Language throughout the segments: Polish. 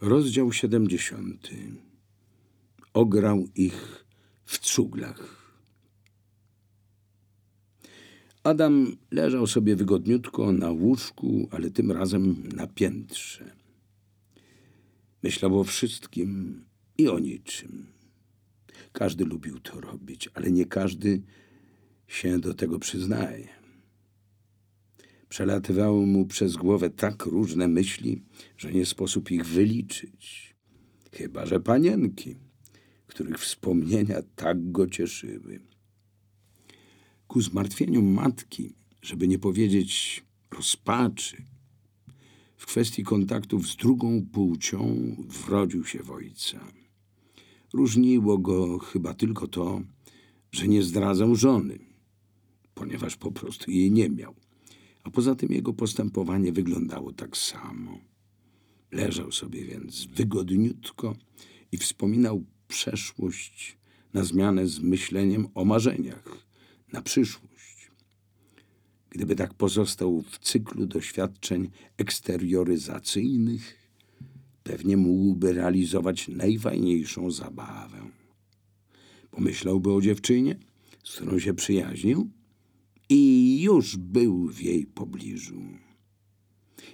Rozdział 70. Ograł ich w cuglach. Adam leżał sobie wygodniutko na łóżku, ale tym razem na piętrze. Myślał o wszystkim i o niczym. Każdy lubił to robić, ale nie każdy się do tego przyznaje. Przelatywały mu przez głowę tak różne myśli, że nie sposób ich wyliczyć. Chyba, że panienki, których wspomnienia tak go cieszyły. Ku zmartwieniu matki, żeby nie powiedzieć rozpaczy, w kwestii kontaktów z drugą płcią wrodził się w ojca. Różniło go chyba tylko to, że nie zdradzał żony, ponieważ po prostu jej nie miał. A poza tym jego postępowanie wyglądało tak samo. Leżał sobie więc wygodniutko i wspominał przeszłość na zmianę z myśleniem o marzeniach na przyszłość. Gdyby tak pozostał w cyklu doświadczeń eksterioryzacyjnych, pewnie mógłby realizować najfajniejszą zabawę. Pomyślałby o dziewczynie, z którą się przyjaźnił i już był w jej pobliżu.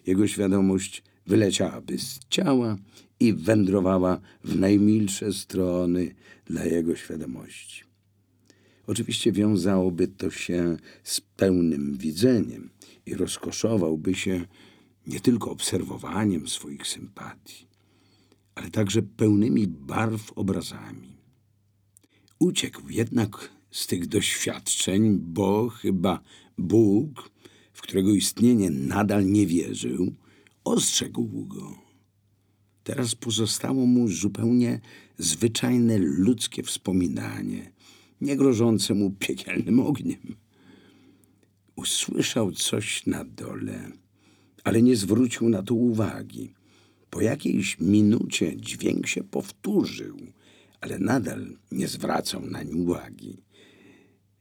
Jego świadomość wyleciałaby z ciała i wędrowała w najmilsze strony dla jego świadomości. Oczywiście wiązałoby to się z pełnym widzeniem i rozkoszowałby się nie tylko obserwowaniem swoich sympatii, ale także pełnymi barw obrazami. Uciekł jednak z tych doświadczeń, bo chyba Bóg, w którego istnienie nadal nie wierzył, ostrzegł go. Teraz pozostało mu zupełnie zwyczajne ludzkie wspominanie, nie grożące mu piekielnym ogniem. Usłyszał coś na dole, ale nie zwrócił na to uwagi. Po jakiejś minucie dźwięk się powtórzył, ale nadal nie zwracał nań uwagi.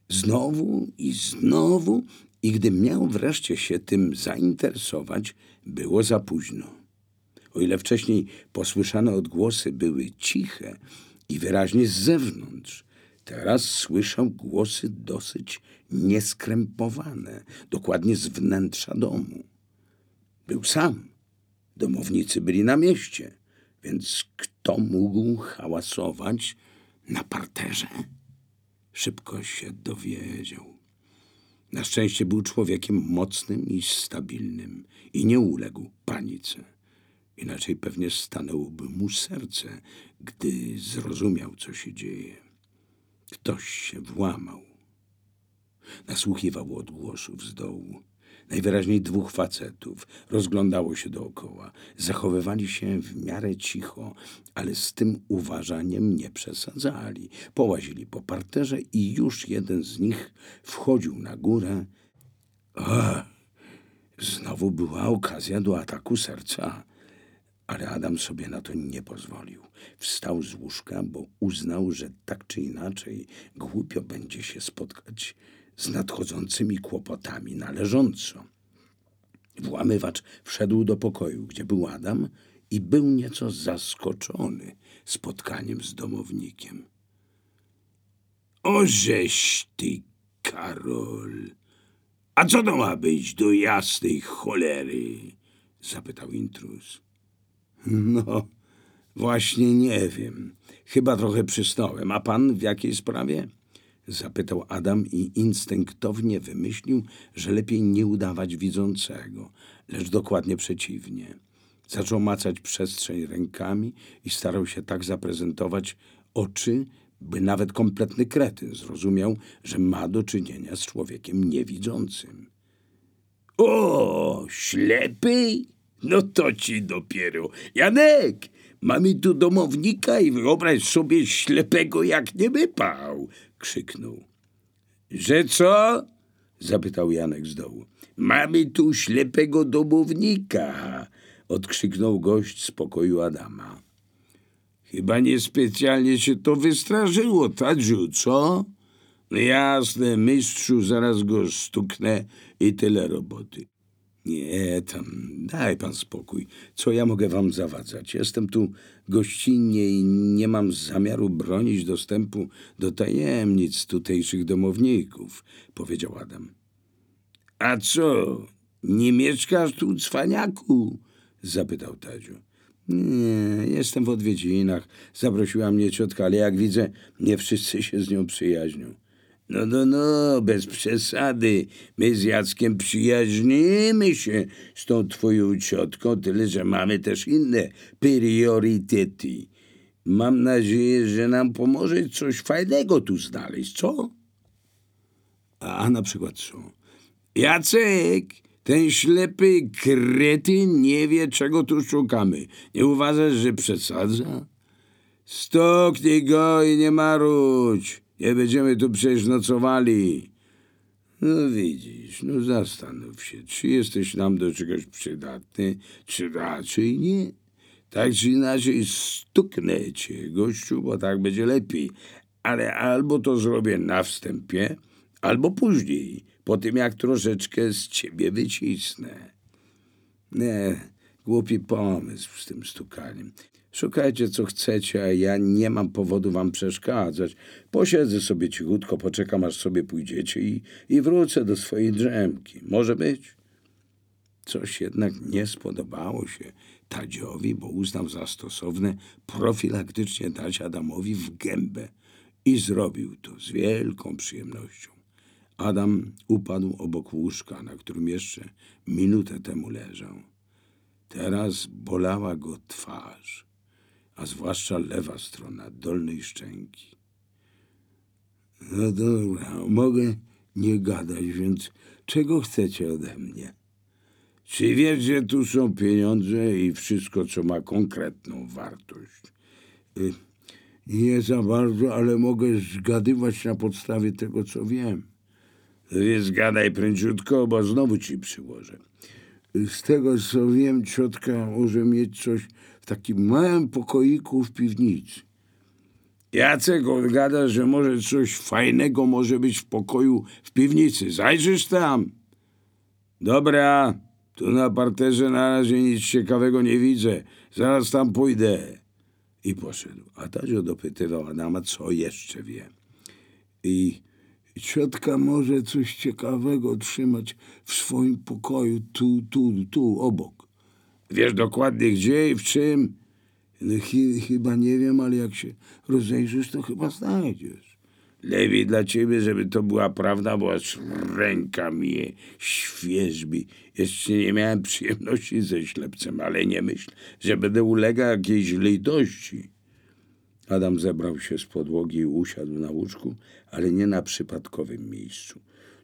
Znowu i znowu, i gdy miał wreszcie się tym zainteresować, było za późno. O ile wcześniej posłyszane odgłosy były ciche i wyraźnie z zewnątrz, teraz słyszał głosy dosyć nieskrępowane, dokładnie z wnętrza domu. Był sam. Domownicy byli na mieście, więc kto mógł hałasować na parterze? Szybko się dowiedział. Na szczęście był człowiekiem mocnym i stabilnym i nie uległ panice. Inaczej pewnie stanęłoby mu serce, gdy zrozumiał, co się dzieje. Ktoś się włamał. Nasłuchiwał odgłosów z dołu. Najwyraźniej dwóch facetów rozglądało się dookoła. Zachowywali się w miarę cicho, ale z tym uważaniem nie przesadzali. Połazili po parterze i już jeden z nich wchodził na górę. Ach, znowu była okazja do ataku serca. Ale Adam sobie na to nie pozwolił. Wstał z łóżka, bo uznał, że tak czy inaczej głupio będzie się spotkać z nadchodzącymi kłopotami należąco. Włamywacz wszedł do pokoju, gdzie był Adam i był nieco zaskoczony spotkaniem z domownikiem. Ożeś ty, Karol! A co to ma być do jasnej cholery? zapytał intruz. No, właśnie nie wiem. Chyba trochę przysnąłem. A pan w jakiej sprawie? Zapytał Adam i instynktownie wymyślił, że lepiej nie udawać widzącego, lecz dokładnie przeciwnie. Zaczął macać przestrzeń rękami i starał się tak zaprezentować oczy, by nawet kompletny kretyn zrozumiał, że ma do czynienia z człowiekiem niewidzącym. O, ślepy? No to ci dopiero. Janek, mamy tu domownika i wyobraź sobie ślepego jak nie wypał krzyknął. Że co? zapytał Janek z dołu. Mamy tu ślepego domownika, odkrzyknął gość z pokoju Adama. Chyba niespecjalnie się to wystraszyło, Tadziu, co? No jasne, mistrzu, zaraz go stuknę i tyle roboty. Nie, tam, daj pan spokój. Co ja mogę wam zawadzać? Jestem tu gościnnie i nie mam zamiaru bronić dostępu do tajemnic tutejszych domowników, powiedział Adam. A co, nie mieszkasz tu, cwaniaku? zapytał Tadziu. Nie, jestem w odwiedzinach. Zaprosiła mnie ciotka, ale jak widzę, nie wszyscy się z nią przyjaźnią. No, no, no, bez przesady. My z Jackiem przyjaźnimy się z tą twoją ciotką, tyle że mamy też inne priorytety. Mam nadzieję, że nam pomoże coś fajnego tu znaleźć, co? A, a na przykład co? Jacek, ten ślepy kretyn nie wie, czego tu szukamy. Nie uważasz, że przesadza? Stuknij go i nie marudź. Nie będziemy tu przecież nocowali. No widzisz, no zastanów się, czy jesteś nam do czegoś przydatny, czy raczej nie. Tak czy inaczej stuknę cię, gościu, bo tak będzie lepiej. Ale albo to zrobię na wstępie, albo później, po tym jak troszeczkę z ciebie wycisnę. Nie, głupi pomysł z tym stukaniem. Szukajcie co chcecie, a ja nie mam powodu wam przeszkadzać. Posiedzę sobie cichutko, poczekam aż sobie pójdziecie i, i wrócę do swojej drzemki. Może być? Coś jednak nie spodobało się Tadziowi, bo uznał za stosowne profilaktycznie dać Adamowi w gębę i zrobił to z wielką przyjemnością. Adam upadł obok łóżka, na którym jeszcze minutę temu leżał. Teraz bolała go twarz, a zwłaszcza lewa strona dolnej szczęki. No dobra, mogę nie gadać, więc czego chcecie ode mnie? Czy wiesz, że tu są pieniądze i wszystko, co ma konkretną wartość? Y, Nie za bardzo, ale mogę zgadywać na podstawie tego, co wiem. Więc gadaj prędziutko, bo znowu ci przyłożę. Z tego, co wiem, ciotka może mieć coś w takim małym pokoiku w piwnicy. Jacek odgada, że może coś fajnego może być w pokoju w piwnicy. Zajrzysz tam? Dobra, tu na parterze na razie nic ciekawego nie widzę. Zaraz tam pójdę. I poszedł. A Tadzio dopytywał Adama, co jeszcze wie. I ciotka może coś ciekawego trzymać w swoim pokoju tu, tu, tu, obok. Wiesz dokładnie gdzie i w czym? No, chyba nie wiem, ale jak się rozejrzysz, to chyba znajdziesz. Lepiej dla ciebie, żeby to była prawda, bo aż ręka mnie świeżbi. Jeszcze nie miałem przyjemności ze ślepcem, ale nie myśl, że będę ulegał jakiejś litości. Adam zebrał się z podłogi i usiadł na łóżku, ale nie na przypadkowym miejscu.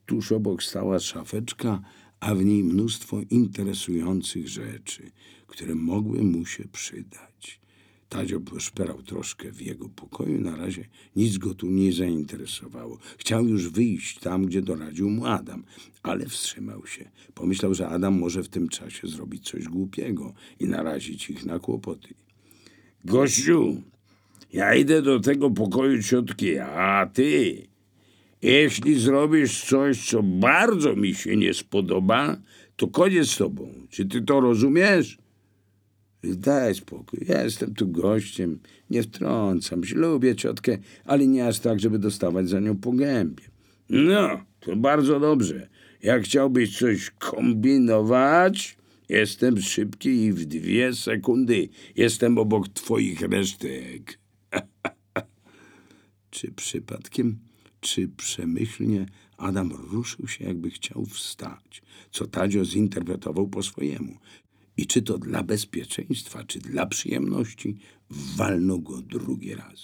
Tuż obok stała szafeczka, a w niej mnóstwo interesujących rzeczy, które mogły mu się przydać. Tadzio poszperał troszkę w jego pokoju, na razie nic go tu nie zainteresowało. Chciał już wyjść tam, gdzie doradził mu Adam, ale wstrzymał się. Pomyślał, że Adam może w tym czasie zrobić coś głupiego i narazić ich na kłopoty. Gościu, ja idę do tego pokoju ciotki, a ty, jeśli zrobisz coś, co bardzo mi się nie spodoba, to koniec z tobą. Czy ty to rozumiesz? Daj spokój, ja jestem tu gościem, nie wtrącam się, lubię ciotkę, ale nie aż tak, żeby dostawać za nią po gębie. No, to bardzo dobrze. Jak chciałbyś coś kombinować, jestem szybki i w dwie sekundy jestem obok twoich resztek. Czy przypadkiem, czy przemyślnie Adam ruszył się, jakby chciał wstać, co Tadzio zinterpretował po swojemu. I czy to dla bezpieczeństwa, czy dla przyjemności, walnął go drugi raz.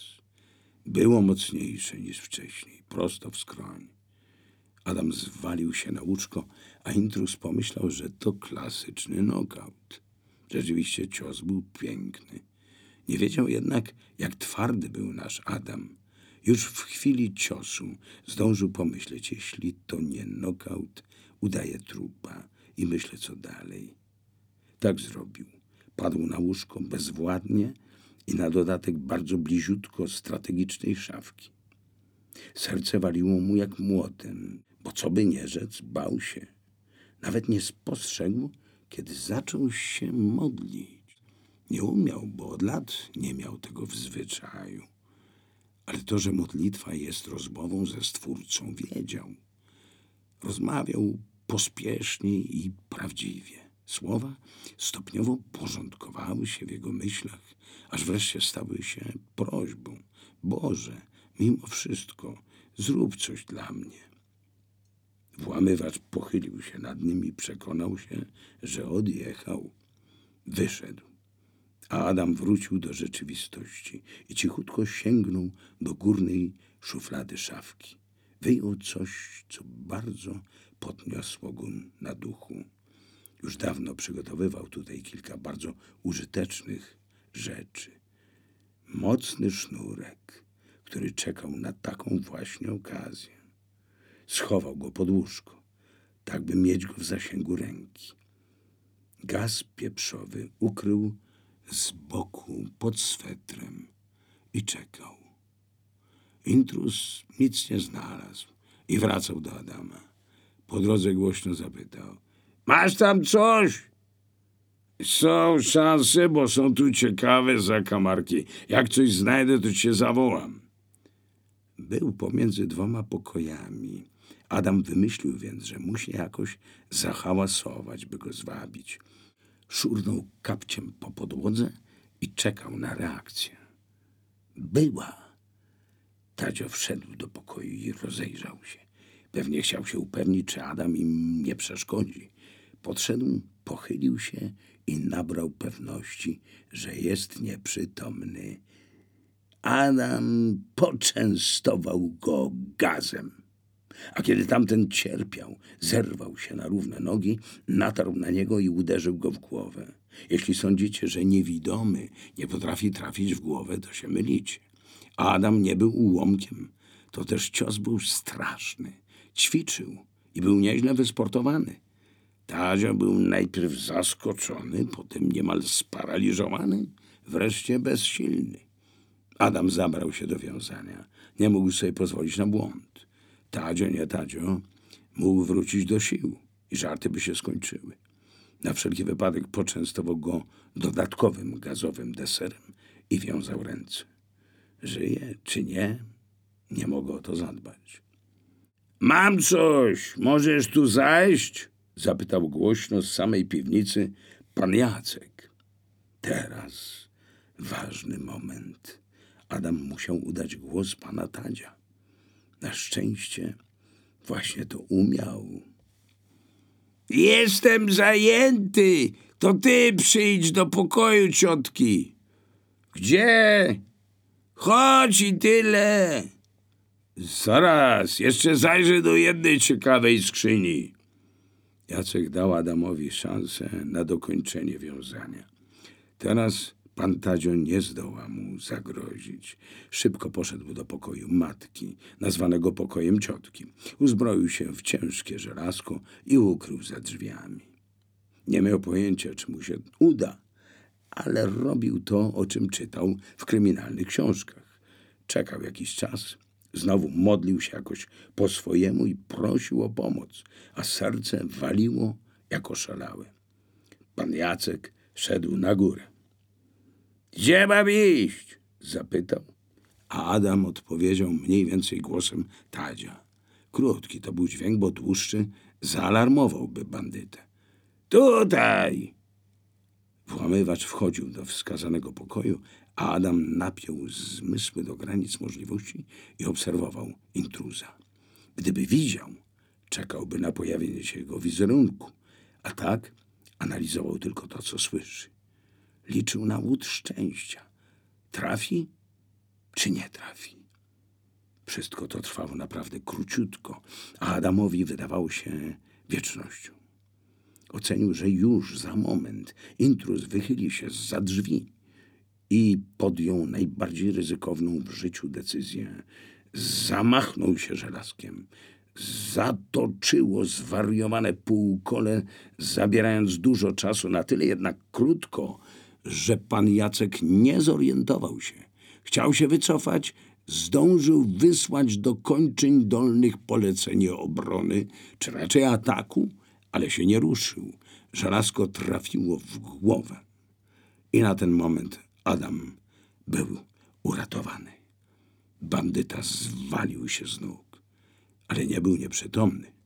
Było mocniejsze niż wcześniej, prosto w skroń. Adam zwalił się na łóżko, a intruz pomyślał, że to klasyczny nokaut. Rzeczywiście cios był piękny. Nie wiedział jednak, jak twardy był nasz Adam. Już w chwili ciosu zdążył pomyśleć, jeśli to nie nokaut, udaje trupa i myślę, co dalej. Tak zrobił. Padł na łóżko bezwładnie i na dodatek bardzo bliziutko strategicznej szafki. Serce waliło mu jak młotem, bo co by nie rzec, bał się. Nawet nie spostrzegł, kiedy zaczął się modlić. Nie umiał, bo od lat nie miał tego w zwyczaju. Ale to, że modlitwa jest rozmową ze Stwórcą, wiedział. Rozmawiał pospiesznie i prawdziwie. Słowa stopniowo porządkowały się w jego myślach, aż wreszcie stały się prośbą. Boże, mimo wszystko, zrób coś dla mnie. Włamywacz pochylił się nad nim i przekonał się, że odjechał. Wyszedł. A Adam wrócił do rzeczywistości i cichutko sięgnął do górnej szuflady szafki. Wyjął coś, co bardzo podniosło go na duchu. Już dawno przygotowywał tutaj kilka bardzo użytecznych rzeczy. Mocny sznurek, który czekał na taką właśnie okazję. Schował go pod łóżko, tak by mieć go w zasięgu ręki. Gaz pieprzowy ukrył z boku pod swetrem i czekał. Intrus nic nie znalazł i wracał do Adama. Po drodze głośno zapytał. Masz tam coś? Są szanse, bo są tu ciekawe zakamarki. Jak coś znajdę, to cię zawołam. Był pomiędzy dwoma pokojami. Adam wymyślił więc, że musi jakoś zahałasować, by go zwabić. Szurnął kapciem po podłodze i czekał na reakcję. Była. Tadzio wszedł do pokoju i rozejrzał się. Pewnie chciał się upewnić, czy Adam im nie przeszkodzi. Podszedł, pochylił się i nabrał pewności, że jest nieprzytomny. Adam poczęstował go gazem. A kiedy tamten cierpiał, zerwał się na równe nogi, natarł na niego i uderzył go w głowę. Jeśli sądzicie, że niewidomy nie potrafi trafić w głowę, to się mylicie. Adam nie był ułomkiem. To też cios był straszny. Ćwiczył i był nieźle wysportowany. Tadzio był najpierw zaskoczony, potem niemal sparaliżowany, wreszcie bezsilny. Adam zabrał się do wiązania. Nie mógł sobie pozwolić na błąd. Tadzio, nie Tadzio, mógł wrócić do sił i żarty by się skończyły. Na wszelki wypadek poczęstował go dodatkowym gazowym deserem i wiązał ręce. Żyje czy nie, nie mogę o to zadbać. Mam coś, możesz tu zajść? Zapytał głośno z samej piwnicy pan Jacek. Teraz ważny moment. Adam musiał udać głos pana Tadzia. Na szczęście właśnie to umiał. Jestem zajęty. To ty przyjdź do pokoju ciotki. Gdzie? Chodź i tyle. Zaraz, jeszcze zajrzę do jednej ciekawej skrzyni. Jacek dał Adamowi szansę na dokończenie wiązania. Teraz pan Tadzio nie zdoła mu zagrozić. Szybko poszedł do pokoju matki, nazwanego pokojem ciotki. Uzbroił się w ciężkie żelazko i ukrył za drzwiami. Nie miał pojęcia, czy mu się uda, ale robił to, o czym czytał w kryminalnych książkach. Czekał jakiś czas, znowu modlił się jakoś po swojemu i prosił o pomoc, a serce waliło jak oszalałe. Pan Jacek szedł na górę. Gdzie mam iść? zapytał, a Adam odpowiedział mniej więcej głosem Tadzia. Krótki to był dźwięk, bo dłuższy zaalarmowałby bandytę. Tutaj! Włamywacz wchodził do wskazanego pokoju, a Adam napiął zmysły do granic możliwości i obserwował intruza. Gdyby widział, czekałby na pojawienie się jego wizerunku, a tak analizował tylko to, co słyszy. Liczył na łód szczęścia. Trafi czy nie trafi? Wszystko to trwało naprawdę króciutko, a Adamowi wydawało się wiecznością. Ocenił, że już za moment intruz wychyli się za drzwi i podjął najbardziej ryzykowną w życiu decyzję. Zamachnął się żelazkiem. Zatoczyło zwariowane półkole, zabierając dużo czasu, na tyle jednak krótko, że pan Jacek nie zorientował się. Chciał się wycofać, zdążył wysłać do kończyn dolnych polecenie obrony, czy raczej ataku, ale się nie ruszył. Żelazko trafiło w głowę. I na ten moment Adam był uratowany. Bandyta zwalił się z nóg, ale nie był nieprzytomny.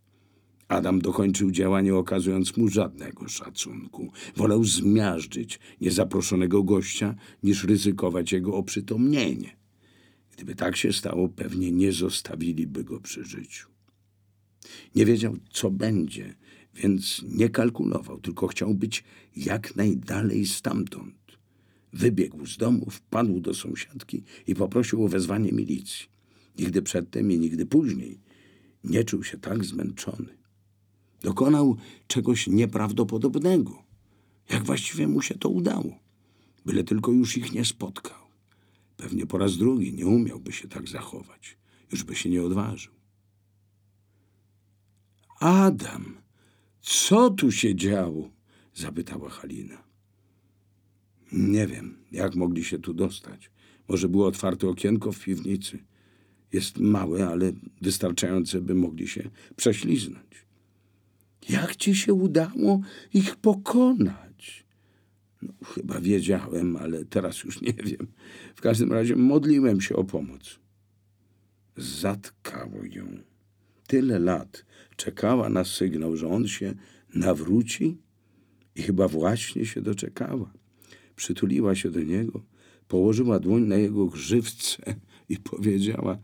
Adam dokończył działanie, okazując mu żadnego szacunku. Wolał zmiażdżyć niezaproszonego gościa, niż ryzykować jego oprzytomnienie. Gdyby tak się stało, pewnie nie zostawiliby go przy życiu. Nie wiedział, co będzie, więc nie kalkulował, tylko chciał być jak najdalej stamtąd. Wybiegł z domu, wpadł do sąsiadki i poprosił o wezwanie milicji. Nigdy przedtem i nigdy później nie czuł się tak zmęczony. Dokonał czegoś nieprawdopodobnego. Jak właściwie mu się to udało? Byle tylko już ich nie spotkał. Pewnie po raz drugi nie umiałby się tak zachować. Już by się nie odważył. Adam, co tu się działo? zapytała Halina. Nie wiem, jak mogli się tu dostać. Może było otwarte okienko w piwnicy. Jest małe, ale wystarczające, by mogli się prześliznąć. Jak ci się udało ich pokonać? No, chyba wiedziałem, ale teraz już nie wiem. W każdym razie modliłem się o pomoc. Zatkało ją. Tyle lat czekała na sygnał, że on się nawróci i chyba właśnie się doczekała. Przytuliła się do niego, położyła dłoń na jego grzywce i powiedziała: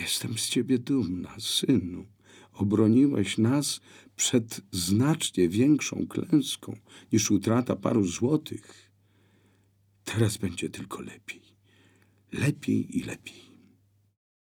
Jestem z ciebie dumna, synu. Obroniłeś nas przed znacznie większą klęską niż utrata paru złotych. Teraz będzie tylko lepiej. Lepiej i lepiej.